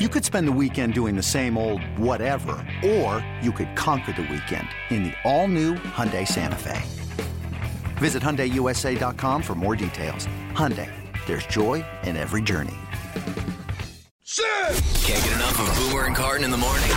You could spend the weekend doing the same old whatever, or you could conquer the weekend in the all-new Hyundai Santa Fe. Visit HyundaiUSA.com for more details. Hyundai, there's joy in every journey. Can't get enough of Boomer and Carton in the morning.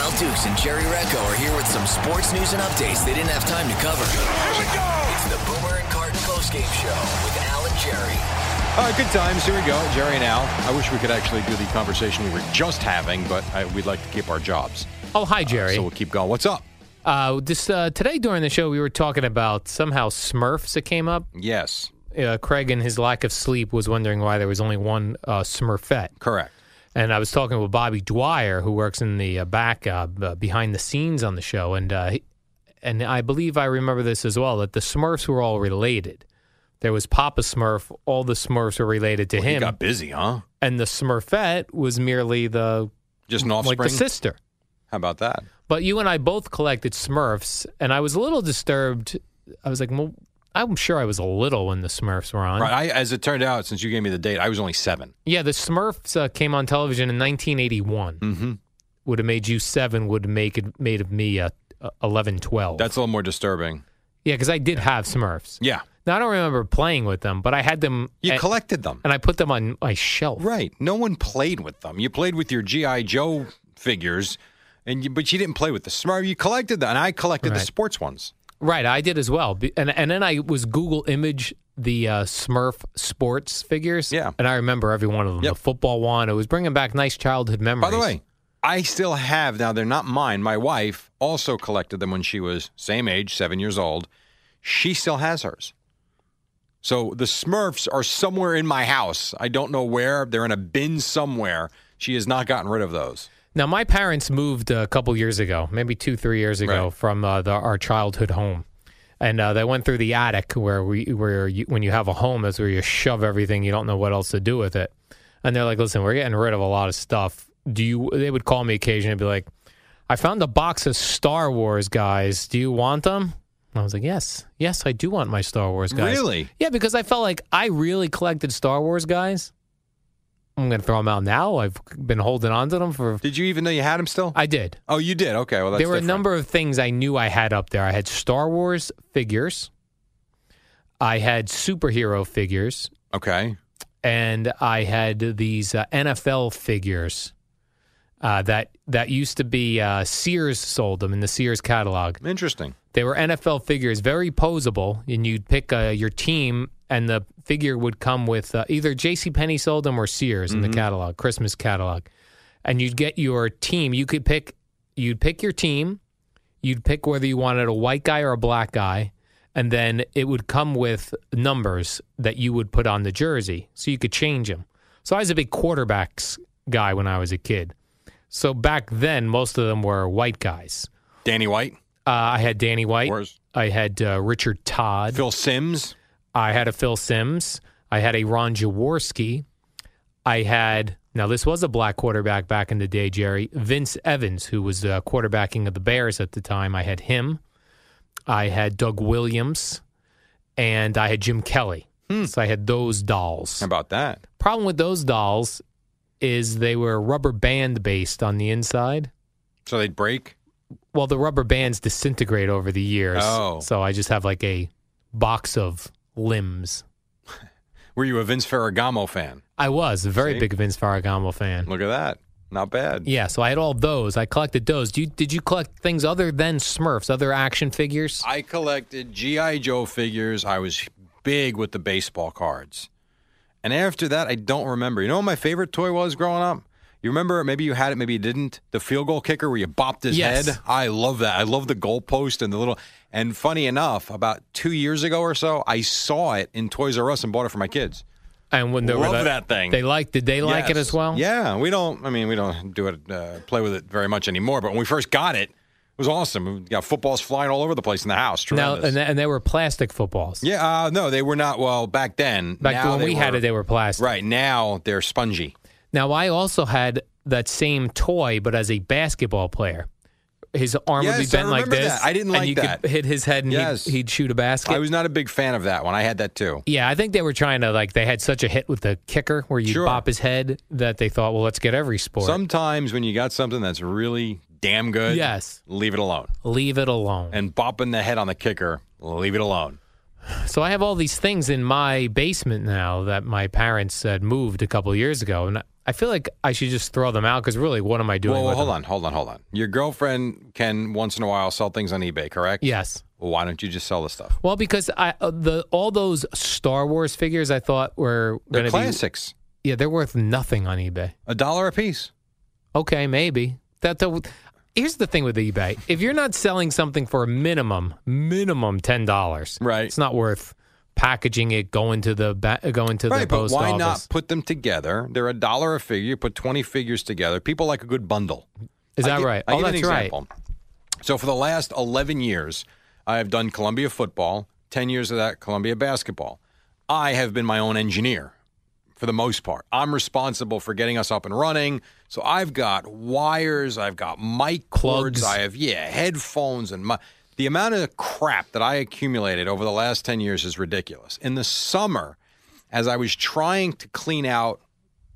Al Dukes and Jerry Recco are here with some sports news and updates they didn't have time to cover. Here we go! It's the Boomer and Carton postgame show with Al and Jerry. All right, good times. Here we go. Jerry and Al. I wish we could actually do the conversation we were just having, but I, we'd like to keep our jobs. Oh, hi, Jerry. Uh, so we'll keep going. What's up? Uh, this uh, today during the show, we were talking about somehow Smurfs that came up. Yes. Uh, Craig, in his lack of sleep, was wondering why there was only one uh, Smurfette. Correct. And I was talking with Bobby Dwyer, who works in the uh, back uh, behind the scenes on the show, and uh, he- and I believe I remember this as well that the Smurfs were all related. There was Papa Smurf; all the Smurfs were related to Well, he him, got busy, huh? and the Smurfette was merely the Just an offspring. like the sister. How about that? But you and I both collected Smurfs, and I was a little disturbed. I was like, well, I'm sure I was a little when the Smurfs were on. Right. I, as it turned out, since you gave me the date, I was only seven. Yeah, the Smurfs uh, came on television in 1981. Mm-hmm. Would have made you seven. Would make it made of me uh, uh, 11, 12. That's a little more disturbing. yeah, because I did have Smurfs. Yeah. Now I don't remember playing with them, but I had them. You and, collected them. and I put them on my shelf. Right. No one played with them. You played with your G.I. Joe figures, and you, but you didn't play with the Smurf. You collected them, and I collected the sports ones. Right, I did as well. And and then I was Google image the uh, Smurf sports figures. Yeah. and I remember every one of them. Yep. The football one. It was bringing back nice childhood memories. By the way, I still have now. They're not mine. My wife also collected them when she was same age, seven years old. She still has hers. So the Smurfs are somewhere in my house. I don't know where. They're in a bin somewhere. She has not gotten rid of those. Now, my parents moved a couple years ago, maybe two, three years ago, Right. from uh, the, our childhood home, and uh, they went through the attic where we, where you, when you have a home, that's where you shove everything. You don't know what else to do with it, and they're like, "Listen, we're getting rid of a lot of stuff. Do you?" They would call me occasionally, and be like, "I found a box of Star Wars guys. Do you want them?" I was like, "Yes, yes, I do want my Star Wars guys." Really? Yeah, because I felt like I really collected Star Wars guys. I'm going to throw them out now. I've been holding on to them for. Did you even know you had them still? I did. oh, you did. Okay. Well, that's there were different. a number of things I knew I had up there. I had Star Wars figures, I had superhero figures, Okay. and I had these uh, NFL figures uh, that that used to be uh, Sears sold them in the Sears catalog. Interesting. They were NFL figures, very posable, and you'd pick uh, your team, and the figure would come with uh, either J.C. Penney sold them or Sears in the catalog, Christmas catalog, and you'd get your team. You could pick, you'd pick your team, you'd pick whether you wanted a white guy or a black guy, and then it would come with numbers that you would put on the jersey, so you could change them. So I was a big quarterbacks guy when I was a kid. So back then, most of them were white guys. Danny White, Uh, I had Danny White. Where's- I had uh, Richard Todd. Phil Simms. I had a Phil Simms. I had a Ron Jaworski. I had now this was a black quarterback back in the day, Jerry Vince Evans, who was uh, quarterbacking of the Bears at the time. I had him. I had Doug Williams, and I had Jim Kelly. So I had those dolls. How about that? Problem with those dolls is they were rubber band based on the inside. So they'd break. Well, the rubber bands disintegrate over the years. Oh. So I just have like a box of limbs. Were you a Vince Ferragamo fan? I was a very See? big Vince Ferragamo fan. Look at that. Not bad. Yeah, so I had all those. I collected those. Do you, did you collect things other than Smurfs, other action figures? I collected GI Joe figures. I was big with the baseball cards. And after that, I don't remember. You know what my favorite toy was growing up? You remember? Maybe you had it, maybe you didn't. The field goal kicker where you bopped his Yes. head. I love that. I love the goalpost and the little. And funny enough, about two years ago or so, I saw it in Toys R Us and bought it for my kids. And when they were Love the- that thing. they liked. Did they like it as well? Yeah, we don't. I mean, we don't do it, uh, play with it very much anymore. But when we first got it, it was awesome. We got footballs flying all over the place in the house. Now and, they- and they were plastic footballs. yeah, uh, no, they were not. Well, back then, Back now when they we had it, they were plastic. right now they're spongy. Now I also had that same toy, but as a basketball player. His arm would be Yes, I bent like this. that. I didn't and like you that. could hit his head and Yes. he'd, he'd shoot a basket. I was not a big fan of that one. I had that too. Yeah, I think they were trying to like they had such a hit with the kicker where you Sure. bop his head that they thought, well, let's get every sport. Sometimes when you got something that's really damn good, Yes. leave it alone. Leave it alone. And bopping the head on the kicker, leave it alone. So I have all these things in my basement now that my parents had moved a couple of years ago, and I feel like I should just throw them out because really, what am I doing? Well, hold them? on, hold on, hold on. Your girlfriend can once in a while sell things on eBay, correct? Yes. Well, why don't you just sell the stuff? Well, because I uh, the all those Star Wars figures I thought were They're going to be classics. yeah they're worth nothing on eBay. A dollar a piece. Okay, maybe that. The, here's the thing with eBay: if you're not selling something for a minimum minimum ten dollars, Right. It's not worth packaging it, going to the ba- going to the right, but post why office. not put them together? They're a dollar a figure. You put 20 figures together. People like a good bundle. Is that right? I oh, that's an right. So for the last 11 years, I have done Columbia football, 10 years of that, Columbia basketball. I have been my own engineer for the most part. I'm responsible for getting us up and running. So I've got wires, I've got mic cords, Plugs. I have, yeah, headphones and my. The amount of crap that I accumulated over the last 10 years is ridiculous. In the summer, as I was trying to clean out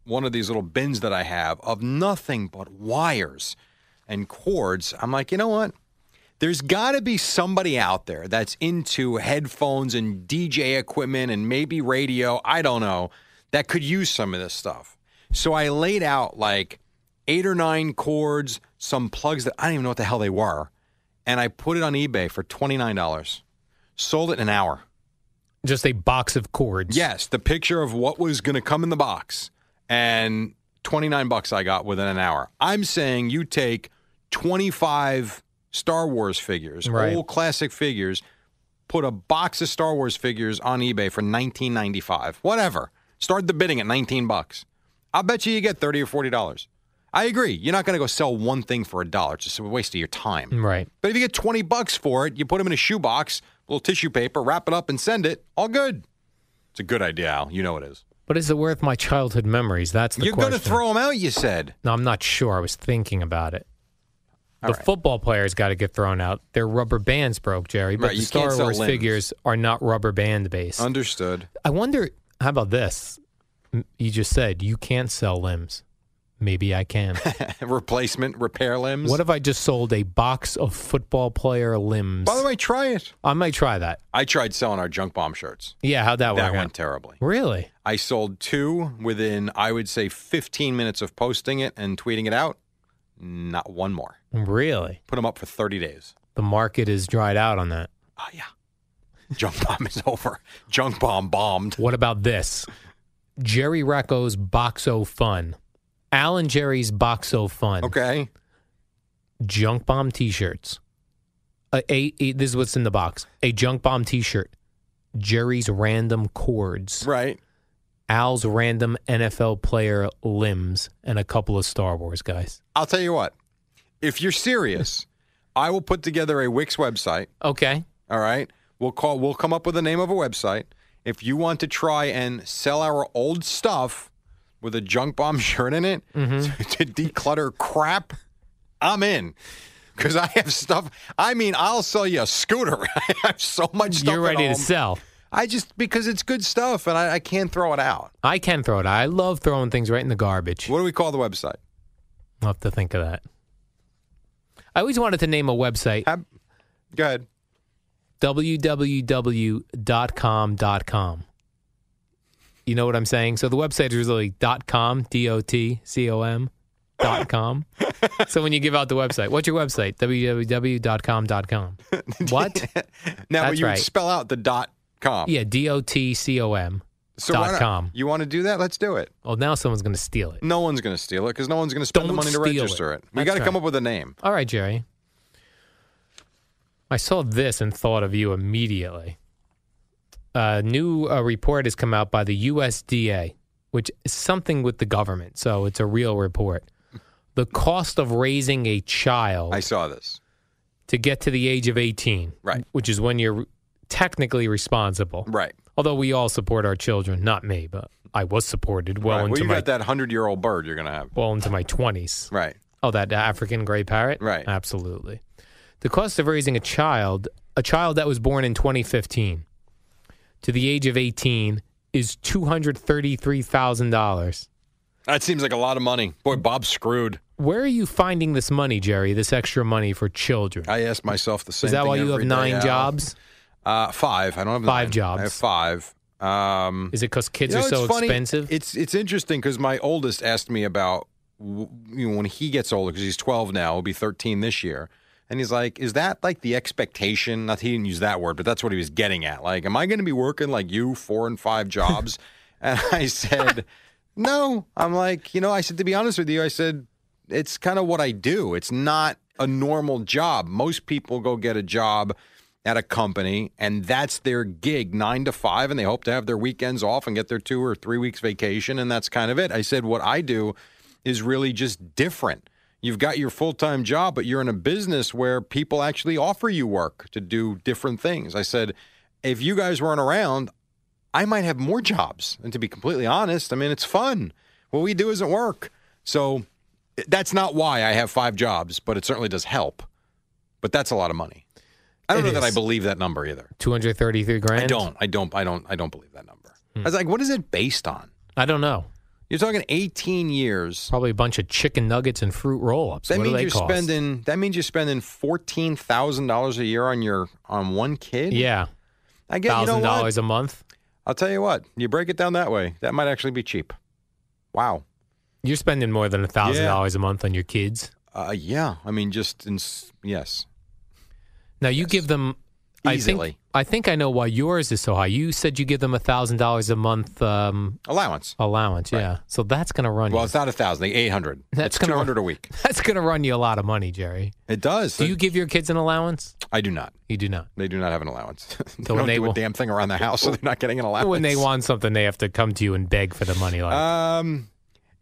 one of these little bins that I have of nothing but wires and cords, I'm like, you know what? There's got to be somebody out there that's into headphones and DJ equipment and maybe radio, I don't know, that could use some of this stuff. So I laid out like eight or nine cords, some plugs that I don't even know what the hell they were, and I put it on eBay for $29. Sold it in an hour. Just a box of cords. Yes, the picture of what was going to come in the box and 29 bucks I got within an hour. I'm saying you take 25 Star Wars figures, Right. old classic figures, put a box of Star Wars figures on eBay for 19.95. Whatever. Start the bidding at 19 bucks. I'll bet you you get 30 or 40 dollars. I agree. You're not going to go sell one thing for a dollar. It's just a waste of your time. Right. But if you get 20 bucks for it, you put them in a shoebox, a little tissue paper, wrap it up and send it, all good. It's a good idea, Al. You know it is. But is it worth my childhood memories? That's the question. You're going to throw them out, you said. No, I'm not sure. I was thinking about it. The All right. football players got to get thrown out. Their rubber bands broke, Jerry. But Right, the Star Wars limbs. figures are not rubber band based. Understood. I wonder. How about this? You just said you can't sell limbs. Maybe I can. Replacement, repair limbs. what if I just sold a box of football player limbs? By the way, try it. I might try that. I tried selling our junk bomb shirts. Yeah, how'd that, work? That work? went terribly. Really? I sold two within, I would say, 15 minutes of posting it and tweeting it out. Not one more. Really? Put them up for 30 days. The market is dried out on that. Oh, yeah. Junk bomb is over. Junk bomb bombed. What about this? Jerry Recco's Boxo Fun. Alan Jerry's Boxo Fun. Okay. Junk Bomb T-shirts. A, a, a- this is what's in the box. A Junk Bomb T-shirt. Jerry's random chords. Right. Al's random NFL player limbs, and a couple of Star Wars guys. I'll tell you what. If you're serious, I will put together a Wix website. Okay. All right. We'll call we'll come up with the name of a website. If you want to try and sell our old stuff with a junk bomb shirt in it mm-hmm. to declutter crap, I'm in. Because I have stuff. I mean, I'll sell you a scooter. I have so much stuff. You're ready to sell. I just because it's good stuff and I, I can't throw it out. I can throw it. out. I love throwing things right in the garbage. What do we call the website? I'll have to think of that. I always wanted to name a website Have, go ahead. www.com.com. You know what I'm saying? So the website is really dot .com, D-O-T-C-O-M, dot .com. so when you give out the website, what's your website? www.com.com. What? Now That's you would right. spell out the dot com. Yeah, D-O-T-C-O-M. So dot not- com. You want to do that? Let's do it. Well, now someone's going to steal it. No one's going to steal it because no one's going to spend the Don't money to steal it. register it. We That's got to come right. up with a name. All right, Jerry. I saw this and thought of you immediately. A new uh, report has come out by the USDA, which is something with the government, so it's a real report. The cost of raising a child I saw this. to get to the age of 18, Right. which is when you're technically responsible. Right. Although we all support our children, not me, but I was supported well right. Well, into you my got that hundred year old bird you're gonna have. well into my 20s. Right. Oh, that African gray parrot? Right. Absolutely. The cost of raising a child, a child that was born in 2015 to the age of 18 is $233,000. That seems like a lot of money. Boy, Bob's screwed. Where are you finding this money, Jerry? This extra money for children? I ask myself the same. Is that why you have nine jobs? Uh, five. I don't have Five nine. jobs. I have five. Um, Is it because kids you know, are so it's funny. expensive? It's it's interesting because my oldest asked me about you know when he gets older because he's 12 now. He'll be 13 this year, and he's like, "Is that like the expectation?" Not he didn't use that word, but that's what he was getting at. Like, am I going to be working like you, four and five jobs? and I said, "No." I'm like, you know, I said to be honest with you, I said it's kind of what I do. It's not a normal job. Most people go get a job at a company and that's their gig, nine to five, and they hope to have their weekends off and get their two or three weeks vacation, and that's kind of it. I said, what I do is really just different. You've got your full time job, but you're in a business where people actually offer you work to do different things. I said, if you guys weren't around, I might have more jobs. And to be completely honest, I mean, it's fun. What we do isn't work. So that's not why I have five jobs, but it certainly does help. But that's a lot of money. I don't It know that I believe that number either. 233 grand? I don't. I don't. I don't. I don't believe that number. Hmm. I was like, what is it based on? I don't know. You're talking 18 years. Probably a bunch of chicken nuggets and fruit roll-ups. That what means you're cost? spending. That means you're spending fourteen thousand dollars a year on your on one kid. yeah, I get. You know thousand dollars a month. I'll tell you what. You break it down that way, that might actually be cheap. Wow. You're spending more than a thousand Yeah. dollars a month on your kids. Uh, yeah. I mean, just in, yes. Now you give them I Easily. I think I know why yours is so high. You said you give them a thousand dollars a month um, Allowance. allowance. Yeah, so that's going to run Well, you. it's not a thousand. Eight hundred. That's two hundred a week. That's going to run you a lot of money, Jerry. It does. Do you give your kids an allowance? I do not. You do not. They do not have an allowance. they So don't they do a damn thing around the house, so they're not getting an allowance. When they want something, they have to come to you and beg for the money. Like, Um,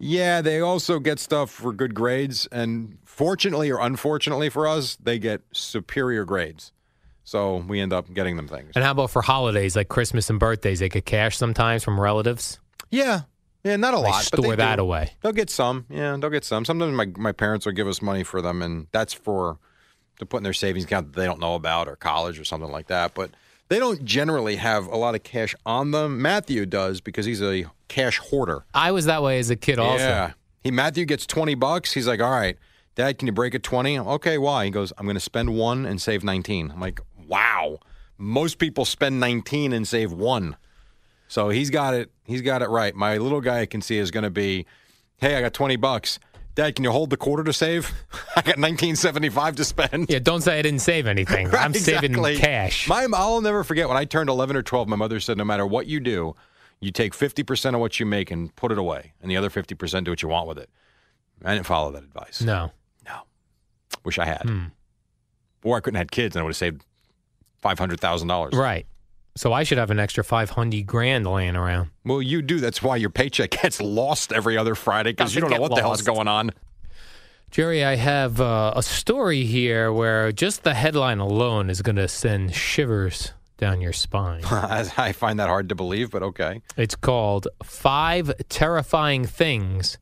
yeah, they also get stuff for good grades, and fortunately or unfortunately for us, they get superior grades. So we end up getting them things. and how about for holidays like Christmas and birthdays? They get cash sometimes from relatives. Yeah, yeah, not a They lot. but store they that do. away. They'll get some. Yeah, they'll get some. Sometimes my my parents will give us money for them, and that's for to put in their savings account that they don't know about or college or something like that. But they don't generally have a lot of cash on them. Matthew does because he's a cash hoarder. I was that way as a kid, also. Yeah. He Matthew gets twenty bucks. He's like, all right, Dad, can you break it twenty? Okay, why? He goes, I'm going to spend one and save nineteen. I'm like, wow. Most people spend nineteen and save one. So he's got it. He's got it right. My little guy I can see is going to be, hey, I got twenty bucks. Dad, can you hold the quarter to save? I got nineteen seventy five to spend. Yeah, don't say I didn't save anything. Right, I'm saving exactly. cash. My, I'll never forget when I turned 11 or 12, my mother said, no matter what you do, you take 50% of what you make and put it away, and the other 50% do what you want with it. I didn't follow that advice. no. No. Wish I had. Hmm. Or I couldn't have had kids and I would have saved $500,000. Right. So I should have an extra 500 grand laying around. Well, you do. That's why your paycheck gets lost every other Friday because you don't know what the hell's lost. going on. Jerry, I have uh, a story here where just the headline alone is going to send shivers down your spine. I find that hard to believe, but okay. It's called Five Terrifying Things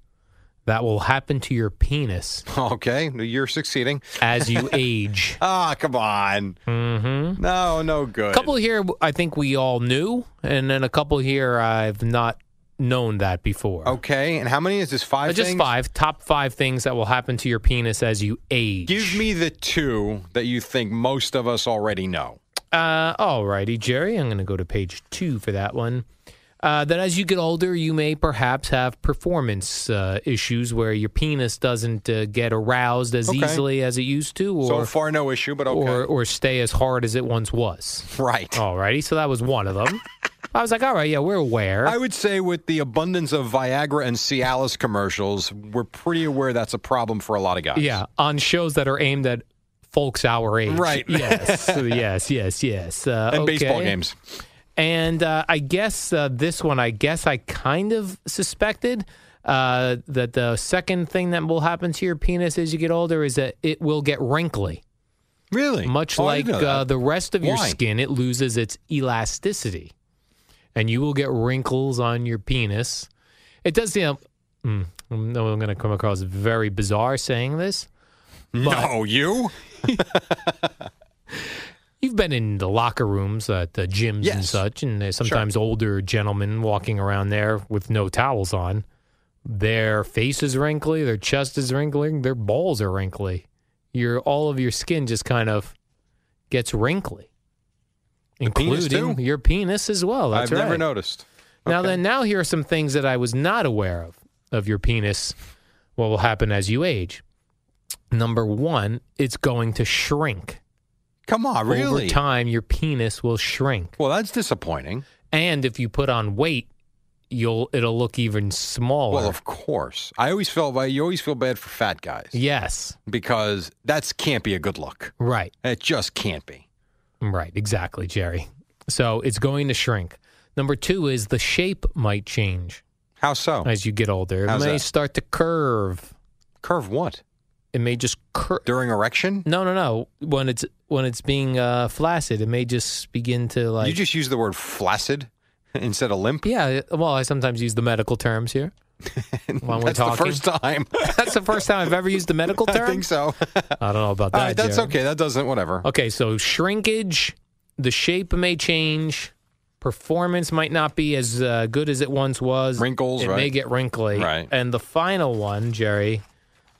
That Will Happen to Your Penis Okay. You're succeeding. as You Age. Ah, come on. Mm-hmm. No, no good. A couple here I think we all knew, and then a couple here I've not known that before. Okay. And how many is this? Five Uh, just things? five. Top five things that will happen to your penis as you age. Give me the two that you think most of us already know. Uh, all righty, Jerry. I'm going to go to page two for that one. Uh, that as you get older, you may perhaps have performance uh, issues where your penis doesn't uh, get aroused as Okay. easily as it used to, or so far, no issue, but okay. or or stay as hard as it once was. right. All righty, so that was one of them. I was like, all right, yeah, we're aware. I would say with the abundance of Viagra and Cialis commercials, we're pretty aware that's a problem for a lot of guys. yeah, on shows that are aimed at folks our age. Right. Yes. yes. Yes. Yes. Uh, And baseball okay. games. And uh, I guess uh, this one, I guess I kind of suspected uh, that the second thing that will happen to your penis as you get older is that it will get wrinkly. Really? Much Oh, like uh, the rest of your skin, it loses its elasticity, and you will get wrinkles on your penis. It does seem. Mm, I'm going to come across very bizarre saying this. no, you? You've been in the locker rooms at the gyms and such, and there's sometimes older gentlemen walking around there with no towels on. Their face is wrinkly, their chest is wrinkly, their balls are wrinkly. Your all of your skin just kind of gets wrinkly, penis including too? your penis as well. That's I've never right. noticed. Now then, now here are some things that I was not aware of of your penis. What will happen as you age? Number one, it's going to shrink. Come on, really? Over time, your penis will shrink. Well, that's disappointing. And if you put on weight, you'll it'll look even smaller. Well, of course. I always felt like you always feel bad for fat guys yes, because that's can't be a good look. right, It just can't be. right, exactly, Jerry. So it's going to shrink. Number two is the shape might change How so? as you get older. It How's may that? start to curve. Curve what? It may just curve. During erection? No, no, no. When it's when it's being uh, flaccid, it may just begin to like. you just use the word flaccid instead of limp? yeah. Well, I sometimes use the medical terms here when we're That's the first time. That's the first time I've ever used the medical term. I think so. I don't know about that. right, that's Jerry. okay. That doesn't, whatever. Okay, so shrinkage, the shape may change, performance might not be as uh, good as it once was. Wrinkles, it may get wrinkly. Right. And the final one, Jerry.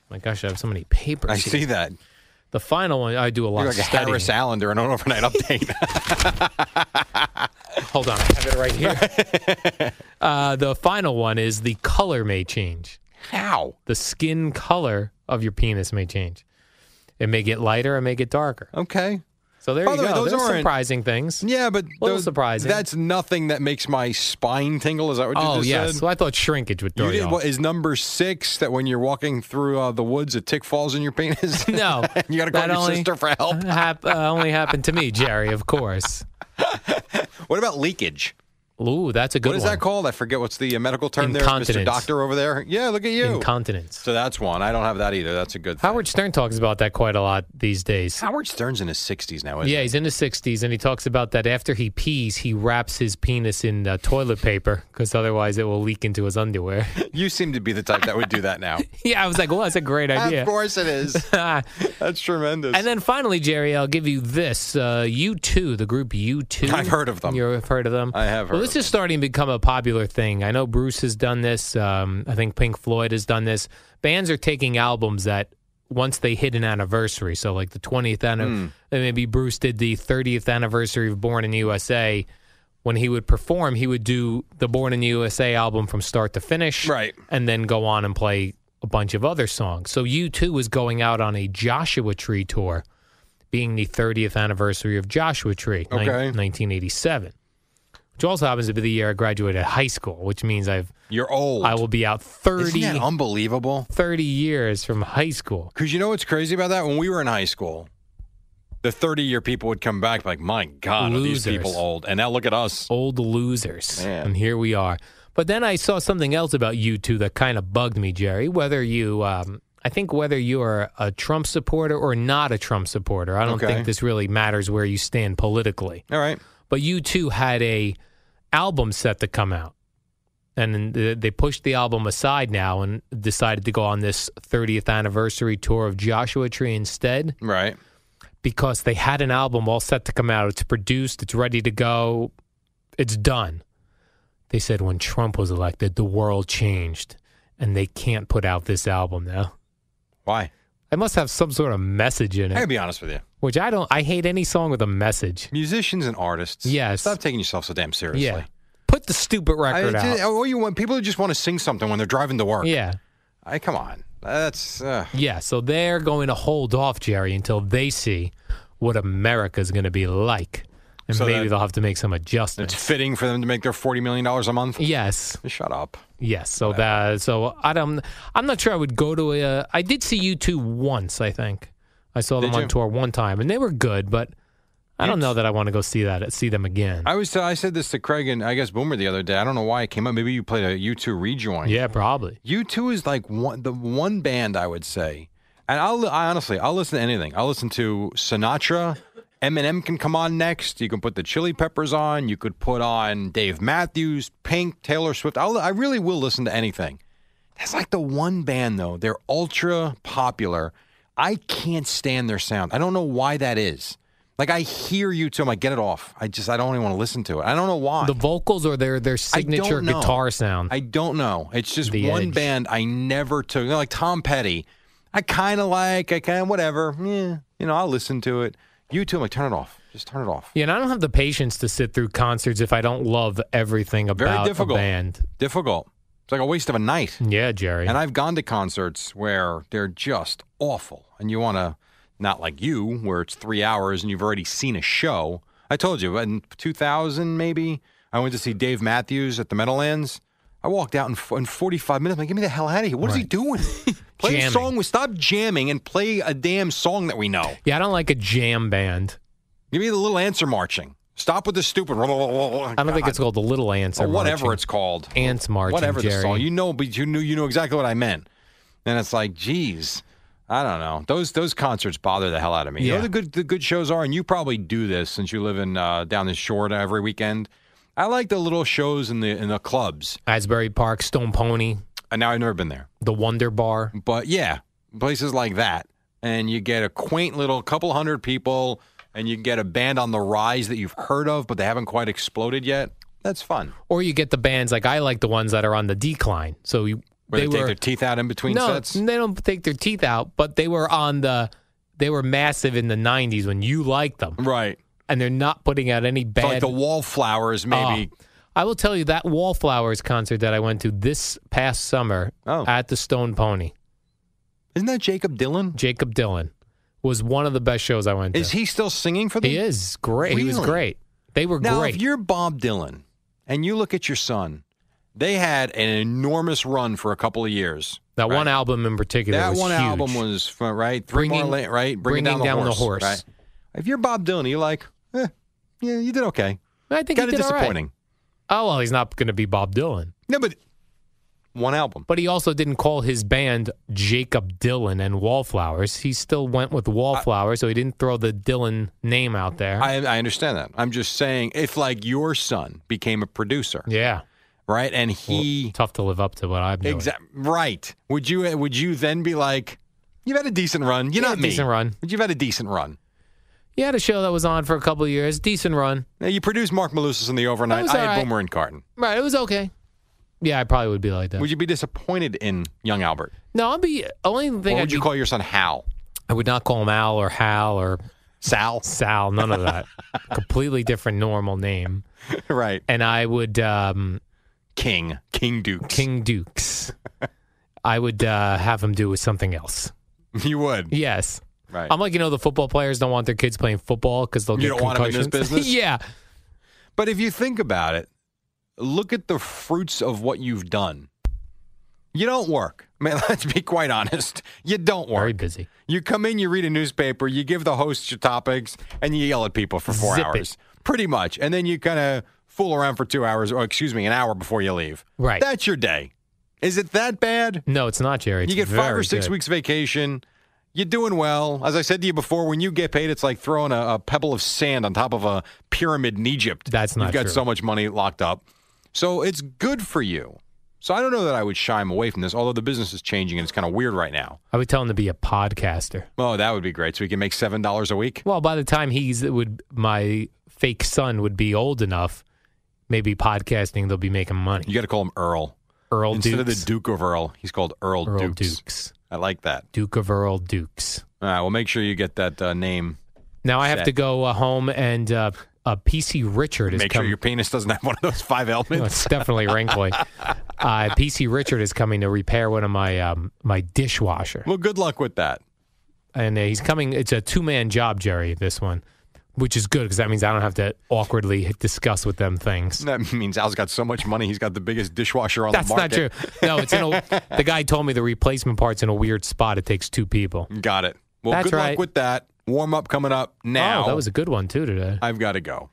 My gosh, I have so many papers. I here. see that. The final one, I do a lot You're of like a studying. Harris Allen during an overnight update. Hold on, I have it right here. uh, the final one is the color may change. How? The skin color of your penis may change. It may get lighter, it may get darker. Okay. So there By you the way, go. those There's aren't- surprising things. Yeah, but those- surprising. That's nothing that makes my spine tingle. Is that what you Oh just yes. said? So I thought shrinkage would throw You you, did, off. what is number six that when you're walking through uh, the woods, a tick falls in your penis? No, you got to call your only sister for help. hap- uh, only happened to me, Jerry. Of course. What about leakage? Ooh, that's a good What is one. that called? I forget what's the uh, medical term there, Mr. Doctor over there. Yeah, look at you. Incontinence. so that's one. I don't have that either. That's a good. Thing. Howard Stern talks about that quite a lot these days. Howard Stern's in his 60s now. Isn't Yeah, he's in his 60s, and he talks about that after he pees, he wraps his penis in uh, toilet paper because otherwise it will leak into his underwear. You seem to be the type that would do that now. yeah, I was like, well, that's a great idea. Of course it is. That's tremendous. And then finally, Jerry, I'll give you this. Uh, U2, the group U2. I've heard of them. You've heard of them? I have Well, heard this is starting to become a popular thing. I know Bruce has done this. Um, I think Pink Floyd has done this. Bands are taking albums that once they hit an anniversary, so like the 20th Hmm. anniversary, maybe Bruce did the 30th anniversary of Born in the USA. When he would perform, he would do the Born in the USA album from start to finish, Right. and then go on and play a bunch of other songs. So U2 is going out on a Joshua Tree tour, being the 30th anniversary of Joshua Tree, Okay. 1987 which also happens to be the year I graduated high school, which means I've You're old. I will be out 30, Isn't that unbelievable? 30 years from high school. Because you know what's crazy about that? When we were in high school, the 30 year people would come back like, my God, are these Losers. people old? And now look at us. Old losers. Man. And here we are. But then I saw something else about U2 that kind of bugged me, Jerry. Whether you, um, I think whether you are a Trump supporter or not a Trump supporter, I don't Okay. think this really matters where you stand politically. All right. But U2 had a album set to come out. And they pushed the album aside now and decided to go on this 30th anniversary tour of Joshua Tree instead Right. because they had an album all set to come out. It's produced, it's ready to go, it's done. They said when Trump was elected, the world changed and they can't put out this album now. Why? It must have some sort of message in it. I gotta be honest with you. which I don't, I hate any song with a message. Musicians and artists. Yes. Stop taking yourself so damn seriously. Yeah. Put the stupid record just- out. oh, you want people who just want to sing something when they're driving to work. Yeah. I, come on. That's uh, Yeah, so they're going to hold off, Jerry, until they see what America's going to be like. And So maybe that- they'll have to make some adjustments. it's fitting for them to make their forty million dollars a month. Yes. Shut up. Yes. So that so I don't I'm not sure I would go to a I did see U2 once, I think. I saw them Did on you? tour one time and they were good, but I don't know that I want to go see that see them again. I was I said this to Craig and I guess Boomer the other day. I don't know why it came up. Maybe you played a U2 rejoin. yeah, probably. U2 is like one the one band I would say, and I'll I honestly I'll listen to anything. I'll listen to Sinatra. Eminem can come on next. You can put the Chili Peppers on. You could put on Dave Matthews, Pink, Taylor Swift. I'll, I really will listen to anything. That's like the one band though. They're ultra popular. I can't stand their sound. I don't know why that is. Like I hear U2. I'm like, get it off. I just I don't even want to listen to it. I don't know why. The vocals or their their signature guitar sound. I don't know. It's just The one Edge. band I never took. You know, like Tom Petty, I kind of like. I kind of whatever. Yeah, you know, I'll listen to it. U2. I'm like, turn it off. Just turn it off. yeah, and I don't have the patience to sit through concerts if I don't love everything about Very difficult. a band. Difficult. It's like a waste of a night. Yeah, Jerry. And I've gone to concerts where they're just awful, and you want to, not like you, where it's three hours and you've already seen a show. I told you in 2000, maybe I went to see Dave Matthews at the Meadowlands. I walked out in, in 45 minutes. I'm like, get me the hell out of here. What is he doing? play a song. with Stop jamming and play a damn song that we know. yeah, I don't like a jam band. Give me the little answer marching. Stop with the stupid. I I don't think it's called the Little Ants or whatever marching. it's called. Ants marching. whatever the song. You know, but you knew you know exactly what I meant. And it's like, geez, I don't know. Those those concerts bother the hell out of me. You know Yeah. the good the good shows are, and you probably do this since you live in uh, down the shore every weekend. I like the little shows in the in the clubs. Asbury Park, Stone Pony, And now I've never been there, the Wonder Bar. but yeah, places like that, and you get a quaint little couple hundred people, and you get a band on the rise that you've heard of, but they haven't quite exploded yet. That's fun. Or you get the bands like I like the ones that are on the decline. So you, Where they, take were their teeth out in between no, sets. they don't take their teeth out, but they were on the they were massive in the '90s when you liked them, Right. and they're not putting out any So bad. like the wallflowers, maybe. Oh. I will tell you that Wallflowers concert that I went to this past summer Oh. at the Stone Pony, Isn't that Jakob Dylan? Jakob Dylan was one of the best shows I went to. Is he still singing for them? He is great. He was Really? great. They were Now, great. if you're Bob Dylan and you look at your son, they had an enormous run for a couple of years. that one album in particular That was one huge. album was fun, right. Three more, Bringing- la- right? Bringing down, the horse. Right? If you're Bob Dylan, you're like, eh, yeah, you did okay. I think Kind he of did all right. disappointing. Oh well, he's not going to be Bob Dylan, No, but one album. but he also didn't call his band Jakob Dylan and Wallflowers. He still went with Wallflowers, so he didn't throw the Dylan name out there. I, I understand that. I'm just saying, if like your son became a producer, yeah, right, and he tough to live up to what I'm doing. Exact right. Would you would you then be like, you've had a decent run. You're Yeah, not me. decent run. But you've had a decent run. You had a show that was on for a couple of years, decent run. Now, you produced Marc Malusis in the overnight. I had right. Boomer and Carton. Right, it was okay. Yeah, I probably would be like that. Would you be disappointed in young Albert? no, I'd be only thing Or I'd would you be- call your son Hal? I would not call him Al or Hal or Sal? Sal. None of that. Completely different normal name. right. And I would um, King. King Dukes. King Dukes. I would uh, have him do with something else. You would. Yes. Right. I'm like, you know, the football players don't want their kids playing football because they'll You get don't want 'em in this concussions. business? yeah. But if you think about it, look at the fruits of what you've done. You don't work. I mean, let's be quite honest. You don't work. Very busy. You come in, you read a newspaper, you give the hosts your topics, and you yell at people for four Zip it. hours. Pretty much. And then you kind of fool around for two hours, or excuse me, an hour before you leave. Right. That's your day. Is it that bad? No, it's not, Jerry. It's you get five or six good. weeks vacation. You're doing well. As I said to you before, when you get paid, it's like throwing a, a pebble of sand on top of a pyramid in Egypt. That's not You've got true. so much money locked up. So it's good for you. So I don't know that I would shy him away from this, although the business is changing and it's kind of weird right now. I would tell him to be a podcaster. Oh, that would be great. So he can make seven dollars a week. Well, by the time he's would my fake son would be old enough, maybe podcasting they'll be making money. You got to call him Earl Earl instead Dukes. of the Duke of Earl. He's called Earl, Earl Dukes. Dukes. I like that. Duke of Earl Dukes. All right, well, make sure you get that uh, name. Now I have Set. to go uh, home and uh, uh, PC Richard is Make sure coming. your penis doesn't have one of those five No, elements. it's definitely wrinkly. Uh, PC Richard is coming to repair one of my um, my dishwasher, well, good luck with that. and uh, he's coming. It's a two man job, Jerry. This one, which is good because that means I don't have to awkwardly discuss with them things. That means Al's got so much money. He's got the biggest dishwasher on That's the not market. true. No, it's in a. the guy told me the replacement part's in a weird spot. It takes two people. Got it. Well, That's good right. luck with that. Warm up coming up now. Oh, that was a good one too today. I've got to go.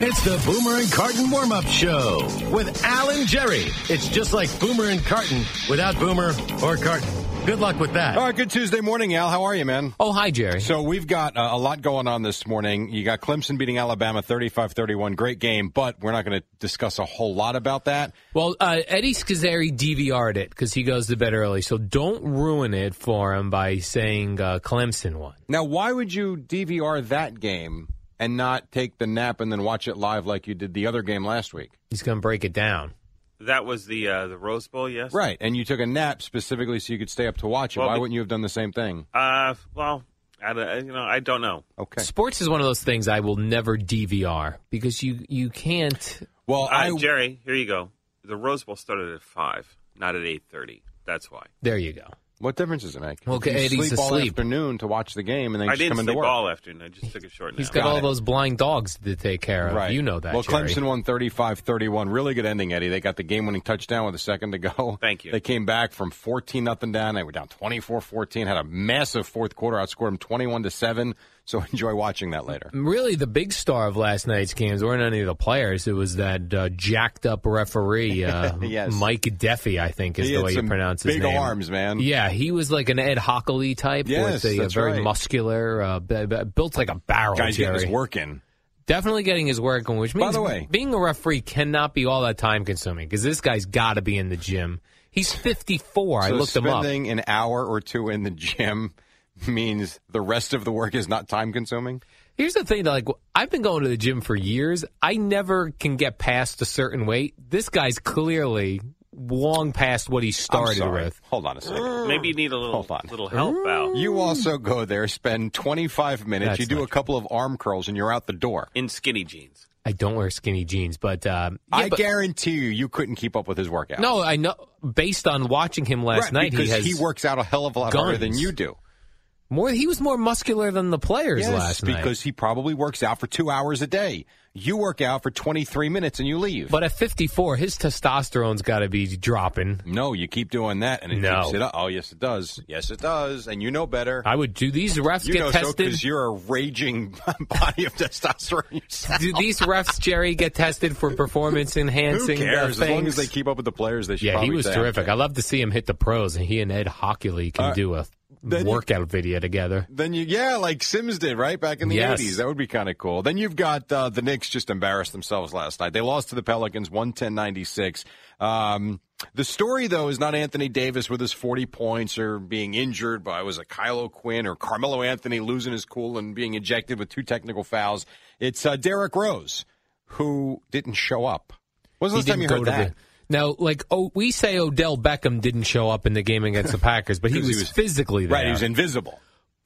It's the Boomer and Carton warm up show with Alan Jerry. It's just like Boomer and Carton without Boomer or Carton. Good luck with that. All right, good Tuesday morning, Al. How are you, man? Oh, hi, Jerry. So we've got uh, a lot going on this morning. You got Clemson beating Alabama 35-31. Great game, but we're not going to discuss a whole lot about that. Well, uh, Eddie Scozzare DVR'd it because he goes to bed early. So don't ruin it for him by saying uh, Clemson won. Now, why would you DVR that game and not take the nap and then watch it live like you did the other game last week? He's going to break it down. That was the uh, the Rose Bowl, yes. Right, and you took a nap specifically so you could stay up to watch it. Well, why the- wouldn't you have done the same thing? Uh, well, I, don't- you know, I don't know. Okay. Sports is one of those things I will never DVR because you you can't. Well, I Uh, Jerry, here you go. The Rose Bowl started at five, not at eight thirty. That's why. There you go. What difference does it make? Well, If you Eddie's sleep all asleep. afternoon to watch the game and then I just didn't come into sleep work. all afternoon. I just took a short nap. He's got, Got all it. those blind dogs to take care of. Right. You know that. Well, Jerry. Clemson won 35-31. Really good ending, Eddie. They got the game-winning touchdown with a second to go. Thank you. They came back from 14 nothing down. They were down 24-14. Had a massive fourth quarter. Outscored them 21 to seven. So enjoy watching that later. Really, the big star of last night's games weren't any of the players. It was that uh, jacked up referee, uh, Yes. Mike Defee, I think is He the way you pronounce his big name. arms, man. Yeah, he was like an Ed Hochuli type Yes, with a, a very right. muscular, uh, built like a barrel. Guys getting his Jerry. work in. Definitely getting his work on, which By the way- being a referee cannot be all that time consuming because this guy's got to be in the gym. He's 54. I looked him up. spending an hour or two in the gym means the rest of the work is not time consuming. Here's the thing, like I've been going to the gym for years. I never can get past a certain weight. This guy's clearly long past what he I'm started sorry. with. Hold on a second. Maybe you need a little Hold on. little help, out. You also go there, spend 25 minutes, That's you do a couple of arm curls, and you're out the door. In skinny jeans. I don't wear skinny jeans, but um, yeah, I but- guarantee you, you couldn't keep up with his workout. no, I know. Based on watching him last right, night, because he has works out a hell of a lot harder than you do. More. He was more muscular than the players Yes, last night. because he probably works out for two hours a day. You work out for 23 minutes and you leave. But at 54, his testosterone's got to be dropping. no, you keep doing that, and it No. keeps it up. Oh, yes, it does. Yes, it does, and you know better. I would do these refs you get know tested? because you're a raging body of testosterone yourself. do these refs, Jerry, get tested for performance enhancing uh, cares? As long as they keep up with the players, they should. Yeah, he was terrific. I love to see him hit the pros, and he and Ed Hochuli can Uh, do a then you- workout video together. Then you, yeah, like Sims did, right back in the Yes. '80s. That would be kind of cool. Then you've got uh, the Knicks just embarrassed themselves last night. They lost to the Pelicans, 110-96. Um, the story, though, is not Anthony Davis with his 40 points or being injured by was it Kyle O'Quinn or Carmelo Anthony losing his cool and being ejected with two technical fouls. It's uh, Derrick Rose who didn't show up. Was the He last time you heard that? the. Now, like, oh, we say Odell Beckham didn't show up in the game against the Packers, but he was, he was- physically there. Right, he was invisible.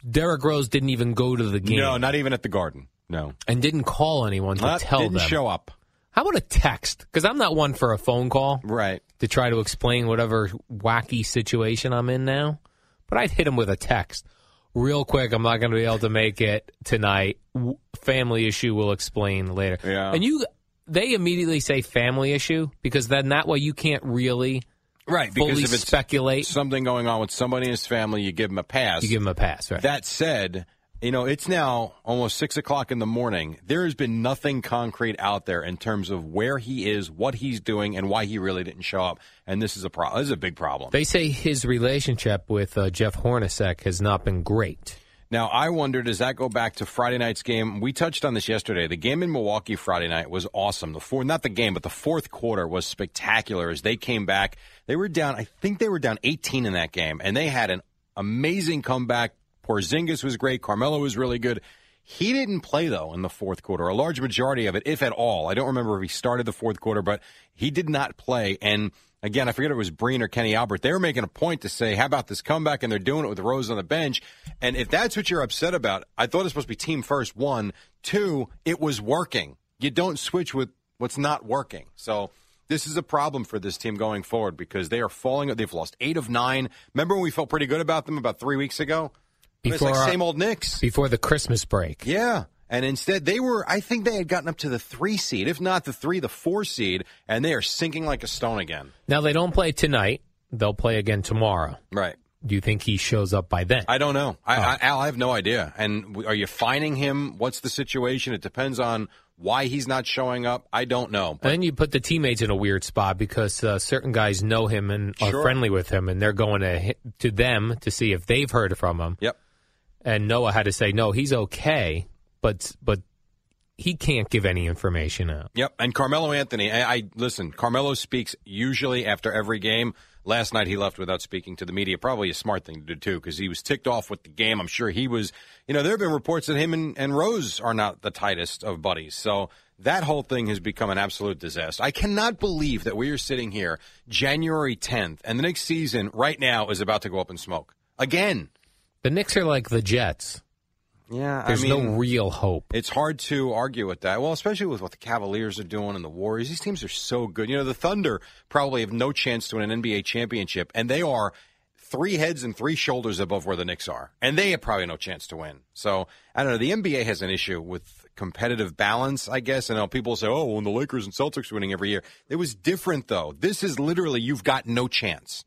Derrick Rose didn't even go to the game No, not even at the Garden. No, and didn't call anyone to Not- tell didn't them. show up. How about a text? Because I'm not one for a phone call Right. to try to explain whatever wacky situation I'm in now, but I'd hit him with a text. Real quick, I'm not going to be able to make it tonight. W- Family issue, we'll explain later. Yeah. And you, they immediately say family issue because then that way you can't really Right, fully because if it's speculate. something going on with somebody in his family, you give him a pass. You give them a pass, right? that said, you know, it's now almost six o'clock in the morning. There has been nothing concrete out there in terms of where he is, what he's doing, and why he really didn't show up. And this is a problem. This is a big problem. they say his relationship with uh, Jeff Hornacek has not been great. Now, I wonder, does that go back to Friday night's game? We touched on this yesterday. The game in Milwaukee Friday night was awesome. The four, not the game, but the fourth quarter was spectacular as they came back. They were down, I think they were down 18 in that game, and they had an amazing comeback. Porzingis was great. Carmelo was really good. He didn't play though in the fourth quarter. A large majority of it, if at all. I don't remember if he started the fourth quarter, but he did not play. And again, I forget it was Breen or Kenny Albert. They were making a point to say, "How about this comeback?" And they're doing it with Rose on the bench. And if that's what you're upset about, I thought it was supposed to be team first. One, two, it was working. You don't switch with what's not working. So. This is a problem for this team going forward because they are falling. They've lost eight of nine. Remember when we felt pretty good about them about three weeks ago? It's Before like same old Knicks. Before the Christmas break. Yeah. And instead, they were, I think they had gotten up to the three seed, if not the three, the four seed, and they are sinking like a stone again. Now, they don't play tonight. They'll play again tomorrow. Right. do you think he shows up by then? I don't know. I, Oh. I, Al, I have no idea. And are you finding him? What's the situation? It depends on why he's not showing up. I don't know. and then you put the teammates in a weird spot because uh, certain guys know him and are Sure. friendly with him, and they're going to to them to see if they've heard from him. Yep. And Noah had to say, no, he's okay, but but he can't give any information out. Yep. And Carmelo Anthony, I, I listen. Carmelo speaks usually after every game. Last night he left without speaking to the media. Probably a smart thing to do too, because he was ticked off with the game. I'm sure he was. You know, there have been reports that him and, and Rose are not the tightest of buddies. So that whole thing has become an absolute disaster. I cannot believe that we are sitting here January 10th, and the next season right now is about to go up in smoke again. The Knicks are like the Jets. Yeah, There's I mean, no real hope. It's hard to argue with that. Well, especially with what the Cavaliers are doing and the Warriors. These teams are so good. You know, the Thunder probably have no chance to win an NBA championship, and they are three heads and three shoulders above where the Knicks are, and they have probably no chance to win. So I don't know. The NBA has an issue with competitive balance, I guess. Know people say, "Oh, when the Lakers and Celtics are winning every year," it was different though. This is literally you've got no chance.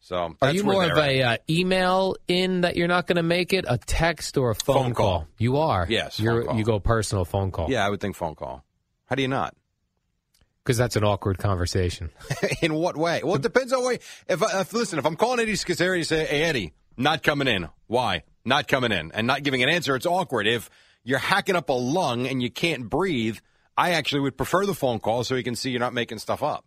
So Are you more of at. a uh, email in that you're not going to make it, a text or a phone, Phone call. You are. Yes, you go personal phone call. Yeah, I would think phone call. How do you not? because that's an awkward conversation. in what way? Well, it depends on way. If, I, if listen, if I'm calling Eddie Scozzare to say, "Hey Eddie, not coming in. Why? Not coming in," and not giving an answer, it's awkward. If you're hacking up a lung and you can't breathe, I actually would prefer the phone call so he can see you're not making stuff up.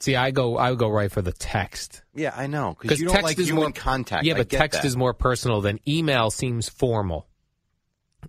See, I go, I would go right for the text Yeah, I know because you don't text like is human more contact. Yeah, I but text that. is more personal than email. Seems formal,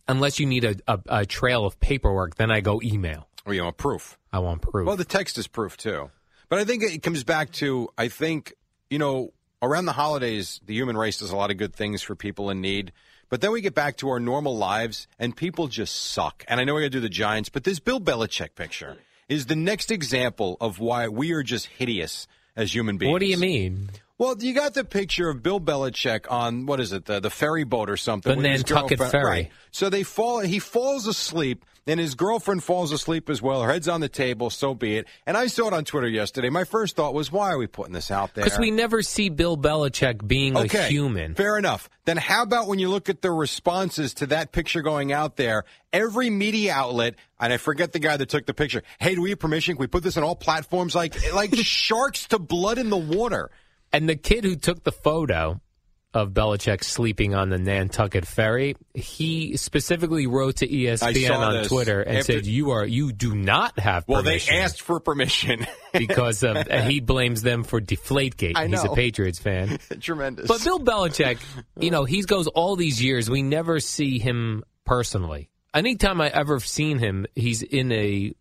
unless you need a, a, a trail of paperwork. Then I go email. or you know proof. I want proof. Well, the text is proof too. But I think it comes back to I think, you know, around the holidays, the human race does a lot of good things for people in need. But then we get back to our normal lives and people just suck. And I know we got to do the Giants, but this Bill Belichick picture is the next example of why we are just hideous as human beings. what do you mean? Well, you got the picture of Bill Belichick on what is it, the, the ferry boat or something? The Nantucket ferry. Right. So they fall. He falls asleep, and his girlfriend falls asleep as well. Her head's on the table. So be it. And I saw it on Twitter yesterday. My first thought was, why are we putting this out there? Because we never see Bill Belichick being okay, a human. Fair enough. Then how about when you look at the responses to that picture going out there? Every media outlet, and I forget the guy that took the picture. Hey, do we have permission? Can we put this on all platforms? Like like sharks to blood in the water. And the kid who took the photo of Belichick sleeping on the Nantucket ferry, he specifically wrote to ESPN on this. Twitter and After- said, "You are you do not have Well, permission." they asked for permission. because of and he blames them for Deflategate. I He's a. Patriots fan. Tremendous. But Bill Belichick, you know, he goes all these years. We never see him personally. Anytime I ever seen him, he's in a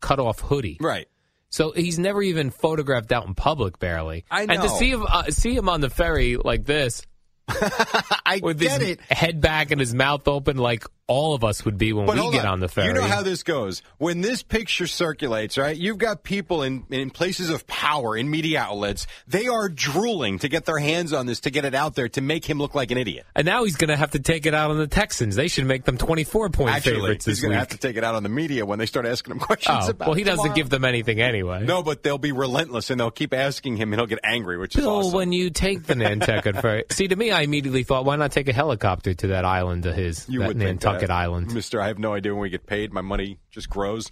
cut off hoodie. right. So he's never even photographed out in public, barely. I know. And to see him, uh, see him on the ferry like this, I with get his it. head back and his mouth open, like all of us would be when But we get on. on the ferry. You know how this goes. When this picture circulates, right? You've got people in, in places of power in media outlets. They are drooling to get their hands on this to get it out there to make him look like an idiot. and now he's going to have to take it out on the Texans. They should make them twenty-four point Actually, favorites he's this going to have to take it out on the media when they start asking him questions oh, about well, he it doesn't tomorrow. give them anything anyway. No, but they'll be relentless and they'll keep asking him and he'll get angry, which is Bill, awesome. when you take the Nantucket ferry, see to me, I immediately thought, why not take a helicopter to that island of his, you that would Nantucket island, Mister. I have no idea when we get paid. My money just grows.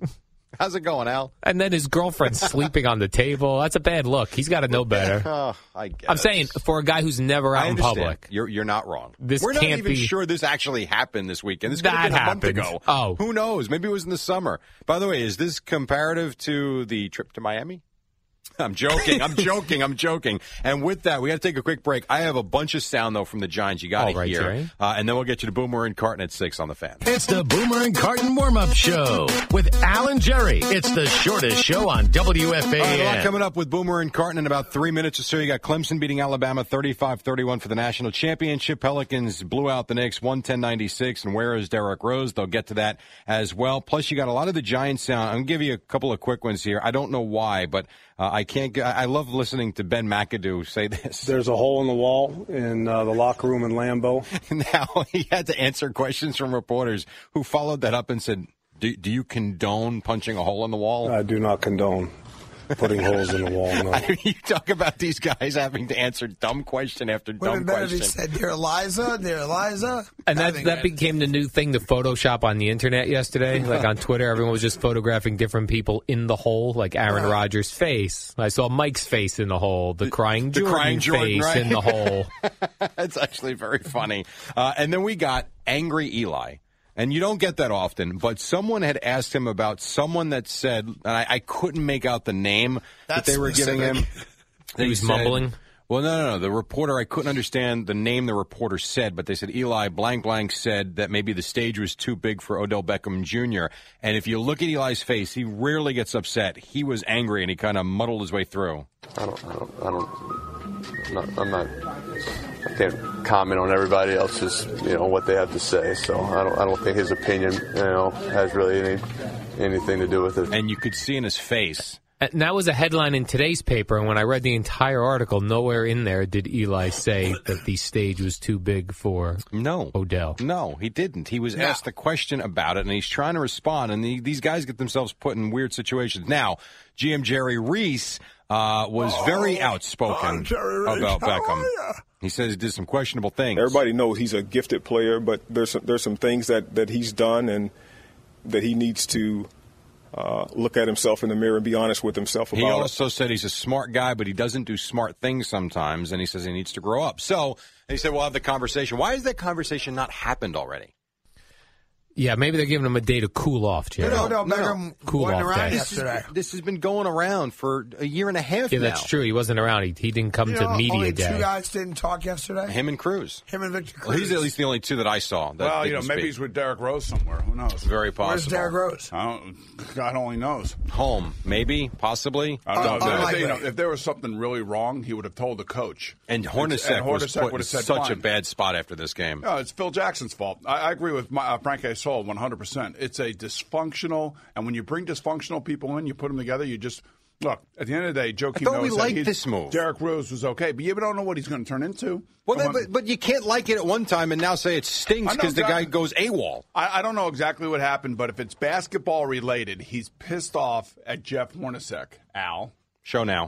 How's it going, Al? and then his girlfriend sleeping on the table. That's a bad look. He's got to know better. Oh, I guess. I'm saying for a guy who's never out in public. You're you're not wrong. This We're not even be- sure this actually happened this weekend. This could That have been a happened. month ago. Oh. who knows? Maybe it was in the summer. By the way, is this comparative to the trip to Miami? I'm joking. I'm joking. I'm joking. And with that, we got to take a quick break. I have a bunch of sound though from the Giants. You got All to right, hear, uh, and then we'll get you to Boomer and Carton at six on the fan. It's the Boomer and Carton warm up show with Alan Jerry. It's the shortest show on All right, a lot WFAN. coming up with Boomer and Carton in about three minutes or so. You got Clemson beating Alabama 35-31 for the national championship. Pelicans blew out the Knicks 110-96. And where is Derrick Rose? They'll get to that as well. Plus, you got a lot of the Giants sound. I'm going to give you a couple of quick ones here. I don't know why, but uh, I can't. Get, I love listening to Ben McAdoo say this. There's a hole in the wall in uh, the locker room in Lambeau. now he had to answer questions from reporters who followed that up and said, "Do, do you condone punching a hole in the wall?" I do not condone putting holes in the wall. No. you talk about these guys having to answer dumb question after Would dumb have been better if he question. said, "Dear Eliza, dear Eliza," And that that became the new thing to Photoshop on the internet yesterday. Like on Twitter, everyone was just photographing different people in the hole, like Aaron Rodgers' face. I saw Mike's face in the hole, the crying the Jordan crying Jordan, face right? in the hole. That's actually very funny. Uh, and then we got angry Eli. And you don't get that often, but someone had asked him about someone that said, and I, I couldn't make out the name that they were giving him. specific. They was said- mumbling? Well, no, no, no. The reporter, I couldn't understand the name the reporter said, but they said Eli blank blank said that maybe the stage was too big for Odell Beckham Jr. And if you look at Eli's face, he rarely gets upset. He was angry and he kind of muddled his way through. I don't, I don't, I don't, I'm not, I'm not, I can't comment on everybody else's, you know, what they have to say. So I don't, I don't think his opinion, you know, has really any, anything to do with it. And you could see in his face. And that was a headline in today's paper. And when I read the entire article, nowhere in there did Eli say that the stage was too big for No. Odell. No, he didn't. He was asked a question about it, and he's trying to respond. And the, these guys get themselves put in weird situations. Now, GM Jerry Reese uh, was very outspoken about Beckham. He says he did some questionable things. Everybody knows he's a gifted player, but there's some, there's some things that, that he's done and that he needs to uh, look at himself in the mirror and be honest with himself about. He it. also said he's a smart guy, but he doesn't do smart things sometimes, and he says he needs to grow up. So he said we'll have the conversation. Why has that conversation not happened already? Yeah, maybe they're giving him a day to cool off, Jerry. No, no, No, no. Beckham Cool off day. This, is- this has been going around for a year and a half now. Yeah, now. that's true. He wasn't around. He, he didn't come You to know, media only day. two guys didn't talk yesterday. Him and Cruz. Him and Victor Cruz. Well, he's at least the only two that I saw. That well, you know, maybe speak. he's with Derrick Rose somewhere. Who knows? very possible. Where's Derrick Rose? I don't, God only knows. Home, maybe, possibly. I don't know. Oh, If there- you know, if there was something really wrong, he would have told the coach. And And Hornacek, was Hornacek put in have said, such a bad spot after this game. No, it's Phil Jackson's fault. I, I agree with my, uh, Frank A. Soul 100%. It's a dysfunctional, and when you bring dysfunctional people in, you put them together, you just. Look, at the end of the day, Joe we knows that liked this move. Derrick Rose was okay, but you don't know what he's going to turn into. Well, when- but, but you can't like it at one time and now say it stinks because the guy goes AWOL. I, I don't know exactly what happened, but if it's basketball related, he's pissed off at Jeff Hornacek. Al, Show now.